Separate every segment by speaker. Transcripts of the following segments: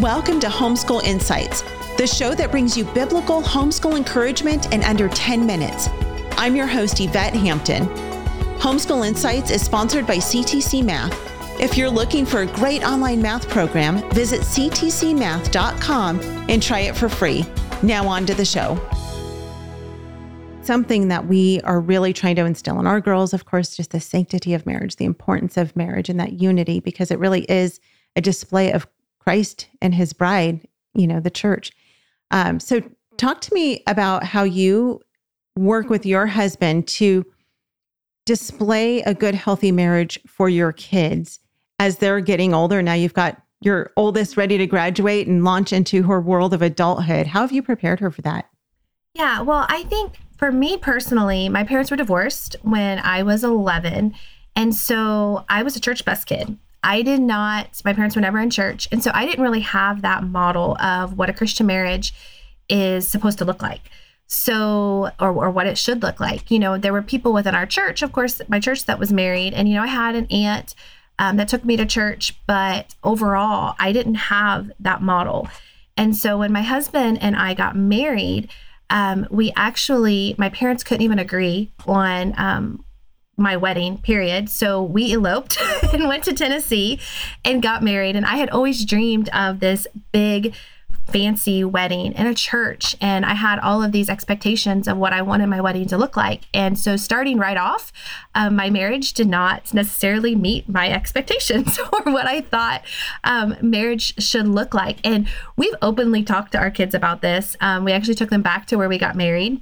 Speaker 1: Welcome to Homeschool Insights, the show that brings you biblical homeschool encouragement in under 10 minutes. I'm your host, Yvette Hampton. Homeschool Insights is sponsored by CTC Math. If you're looking for a great online math program, visit ctcmath.com and try it for free. Now, on to the show. Something that we are really trying to instill in our girls, of course, just the sanctity of marriage, the importance of marriage and that unity, because it really is a display of Christ and his bride, you know, the church. Um, so, talk to me about how you work with your husband to display a good, healthy marriage for your kids as they're getting older. Now you've got your oldest ready to graduate and launch into her world of adulthood. How have you prepared her for that?
Speaker 2: Yeah, well, I think for me personally, my parents were divorced when I was 11. And so I was a church bus kid. I did not, my parents were never in church. And so I didn't really have that model of what a Christian marriage is supposed to look like. So, or, or what it should look like. You know, there were people within our church, of course, my church that was married. And, you know, I had an aunt um, that took me to church, but overall, I didn't have that model. And so when my husband and I got married, um, we actually, my parents couldn't even agree on um, my wedding period. So we eloped and went to tennessee and got married. And i had always dreamed of this big fancy wedding in a church. And i had all of these expectations of what i wanted my wedding to look like. And so starting right off um, my marriage did not necessarily meet my expectations or what i thought um, marriage should look like. And we've openly talked to our kids about this. Um, we actually took them back to where we got married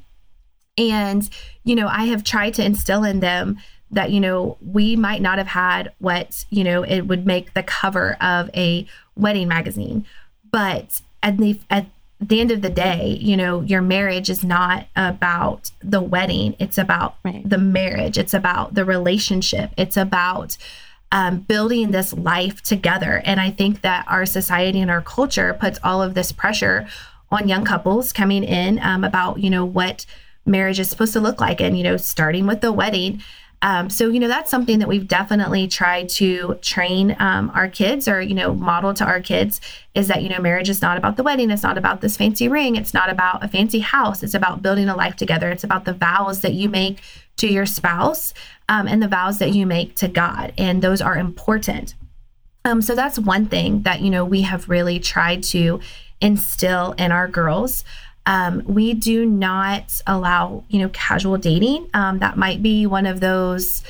Speaker 2: and, you know, I have tried to instill in them that, you know, we might not have had what, you know, it would make the cover of a wedding magazine. But at the, at the end of the day, you know, your marriage is not about the wedding. It's about right. the marriage. It's about the relationship. It's about um, building this life together. And I think that our society and our culture puts all of this pressure on young couples coming in um, about, you know, what marriage is supposed to look like and you know starting with the wedding. Um, so you know that's something that we've definitely tried to train um, our kids or you know model to our kids is that you know marriage is not about the wedding. It's not about this fancy ring. It's not about a fancy house. It's about building a life together. It's about the vows that you make to your spouse um, and the vows that you make to god. And those are important. Um, so that's one thing that you know we have really tried to instill in our girls um, we do not allow, you know, casual dating. Um, that might be one of those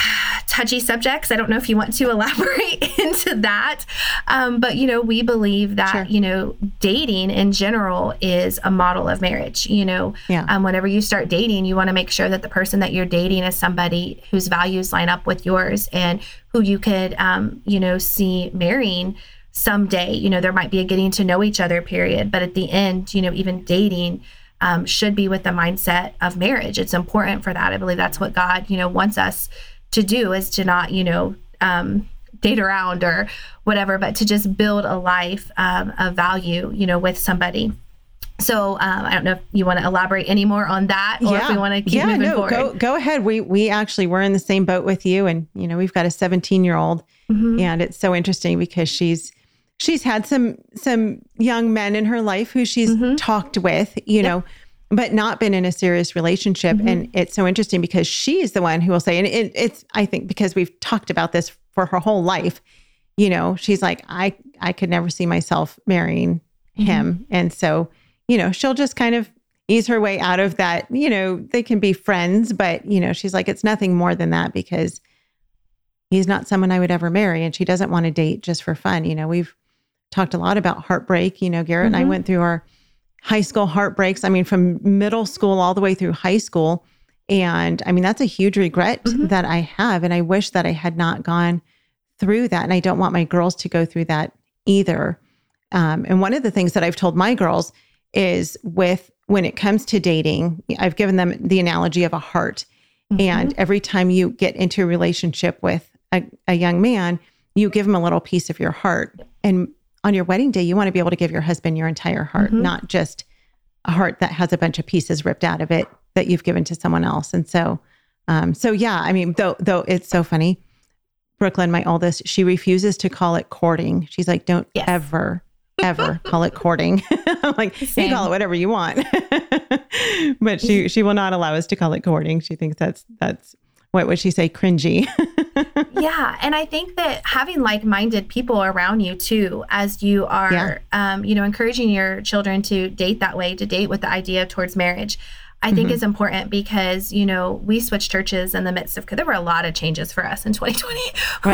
Speaker 2: touchy subjects. I don't know if you want to elaborate into that. Um, but, you know, we believe that, sure. you know, dating in general is a model of marriage. You know, yeah. um, whenever you start dating, you want to make sure that the person that you're dating is somebody whose values line up with yours and who you could, um, you know, see marrying someday. You know, there might be a getting to know each other period, but at the end, you know, even dating um, should be with the mindset of marriage. It's important for that. I believe that's what God, you know, wants us to do is to not, you know, um, date around or whatever, but to just build a life um, of value, you know, with somebody. So um, I don't know if you want to elaborate any more on that, or yeah. if we want to keep
Speaker 1: yeah,
Speaker 2: moving
Speaker 1: no,
Speaker 2: forward.
Speaker 1: Go go ahead. We we actually were in the same boat with you, and you know we've got a 17 year old, mm-hmm. and it's so interesting because she's she's had some some young men in her life who she's mm-hmm. talked with, you yep. know, but not been in a serious relationship. Mm-hmm. And it's so interesting because she's the one who will say, and it, it's I think because we've talked about this for her whole life, you know, she's like, I I could never see myself marrying mm-hmm. him, and so you know, she'll just kind of ease her way out of that. You know, they can be friends, but you know, she's like, it's nothing more than that because he's not someone I would ever marry, and she doesn't want to date just for fun. You know, we've talked a lot about heartbreak. You know, Garritt mm-hmm. and I mm-hmm. went through our high school heartbreaks. I mean, from middle school all the way through high school. And I mean, that's a huge regret mm-hmm. that I have. And I wish that I had not gone through that. And I don't want my girls to go through that either. Um, and one of the things that I've told my girls is with when it comes to dating, I've given them the analogy of a heart. Mm-hmm. And every time you get into a relationship with a, a young man, you give him a little piece of your heart. And on your wedding day, you want to be able to give your husband your entire heart, mm-hmm. not just a heart that has a bunch of pieces ripped out of it that you've given to someone else. And so, um, so yeah, I mean, though, though it's so funny, Brooklyn, my oldest, she refuses to call it courting. She's like, don't
Speaker 2: Yes.
Speaker 1: ever, ever call it courting. I'm like, you
Speaker 2: Same.
Speaker 1: can call it whatever you want. but she she will not allow us to call it courting. She thinks that's that's what would she say, cringy.
Speaker 2: yeah and i think that having like-minded people around you too as you are
Speaker 1: Yeah.
Speaker 2: um, you know encouraging your children to date that way to date with the idea towards marriage i think
Speaker 1: Mhm.
Speaker 2: is important because you know we switched churches in the midst of because there were a lot of changes for us in 2020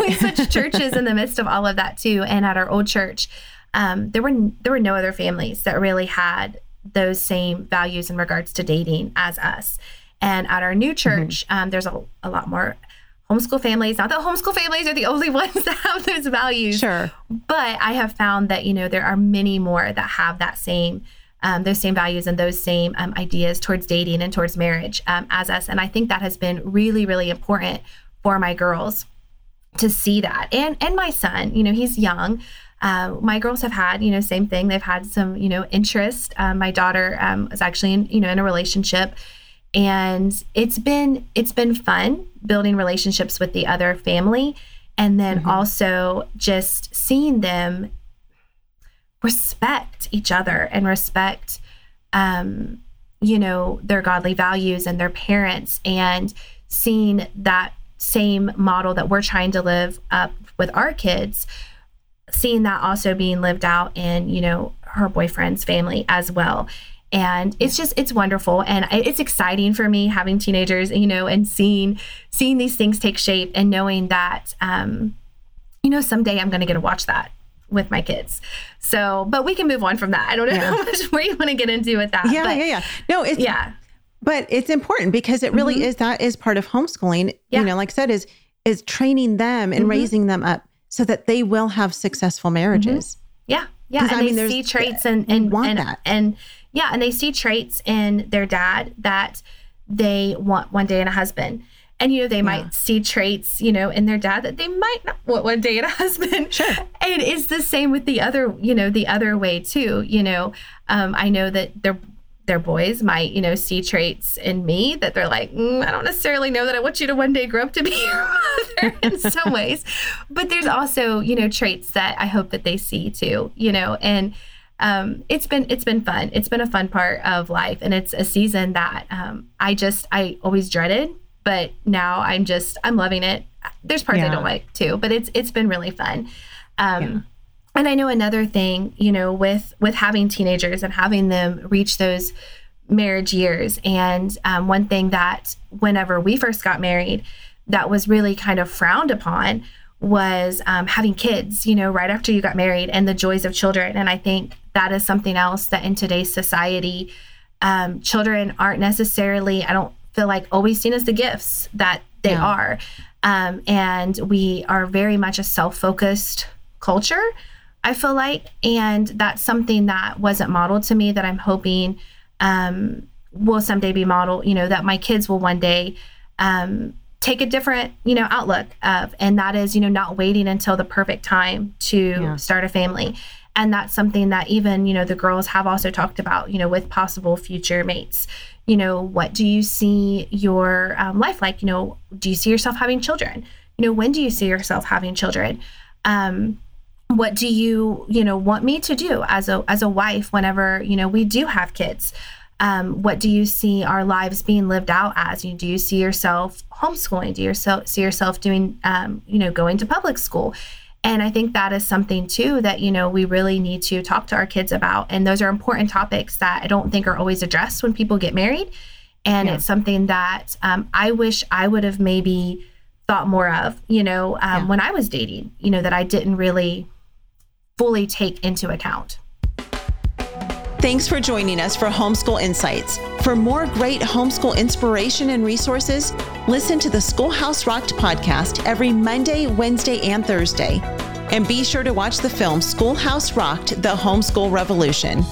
Speaker 2: we switched churches in the midst of all of that too and at our old church um, there were there were no other families that really had those same values in regards to dating as us and at our new church um, there's a, a lot more homeschool families. Not that homeschool families are the only ones that have those values,
Speaker 1: sure.
Speaker 2: but I have found that you know there are many more that have that same. Um, those same values and those same um, ideas towards dating and towards marriage um, as us. And I think that has been really, really important for my girls to see that. And and my son, you know, he's young. Uh, my girls have had, you know, same thing. They've had some, you know, interest. Um, my daughter um, is actually, in, you know, in a relationship, and it's been it's been fun building relationships with the other family, and then
Speaker 1: Mhm.
Speaker 2: also just seeing them respect each other and respect, um, you know, their godly values and their parents, and seeing that same model that we're trying to live up with our kids seeing that also being lived out in you know her boyfriend's family as well and it's just it's wonderful and it's exciting for me having teenagers you know and seeing seeing these things take shape and knowing that um you know someday i'm going to get to watch that with my kids so but we can move on from that i don't know
Speaker 1: Yeah.
Speaker 2: how much more you want to get into with that
Speaker 1: Yeah,
Speaker 2: but
Speaker 1: yeah, yeah. No, it's
Speaker 2: yeah
Speaker 1: but it's important because it really
Speaker 2: Mhm.
Speaker 1: is that is part of homeschooling.
Speaker 2: Yeah.
Speaker 1: You know, like I said, is is training them and
Speaker 2: Mhm.
Speaker 1: raising them up so that they will have successful marriages.
Speaker 2: Yeah, yeah. and
Speaker 1: I mean,
Speaker 2: they see traits and and
Speaker 1: want
Speaker 2: and,
Speaker 1: that.
Speaker 2: and yeah, and they see traits in their dad that they want one day in a husband. And you know, they
Speaker 1: Yeah.
Speaker 2: might see traits, you know, in their dad that they might not want one day in a husband.
Speaker 1: Sure.
Speaker 2: And it's the same with the other, you know, the other way too. You know, um, I know that their their boys might, you know, see traits in me that they're like, mm, I don't necessarily know that I want you to one day grow up to be your mother in some ways. But there's also, you know, traits that I hope that they see too, you know, and um, it's been it's been fun. It's been a fun part of life, and it's a season that um, I just I always dreaded, but now I'm just I'm loving it. There's parts I don't like too, but it's it's been really fun. Um, And I know another thing, you know, with with having teenagers and having them reach those marriage years, and um, one thing that whenever we first got married, that was really kind of frowned upon was um, having kids, you know, right after you got married and the joys of children. And I think that is something else that in today's society, um, children aren't necessarily, I don't feel like always seen as the gifts that they
Speaker 1: Yeah.
Speaker 2: are. Um, and we are very much a self focused culture, I feel like. And that's something that wasn't modeled to me that I'm hoping um, will someday be modeled, you know, that my kids will one day um, take a different, you know, outlook of. And that is, you know, not waiting until the perfect time to
Speaker 1: Yeah.
Speaker 2: start a family. And that's something that even, you know, the girls have also talked about, you know, with possible future mates. You know, what do you see your um, life like? You know, do you see yourself having children? You know, when do you see yourself having children? Um, what do you you know want me to do as a as a wife whenever you know we do have kids um, what do you see our lives being lived out as you do you see yourself homeschooling do you yourself see yourself doing um, you know going to public school and i think that is something too that you know we really need to talk to our kids about and those are important topics that i don't think are always addressed when people get married and
Speaker 1: Yeah.
Speaker 2: it's something that um, i wish i would have maybe thought more of you know um,
Speaker 1: Yeah.
Speaker 2: when i was dating you know that i didn't really fully take into account
Speaker 1: Thanks for joining us for Homeschool Insights. For more great homeschool inspiration and resources, listen to the Schoolhouse Rocked podcast every Monday, Wednesday, and Thursday. And be sure to watch the film Schoolhouse Rocked The Homeschool Revolution.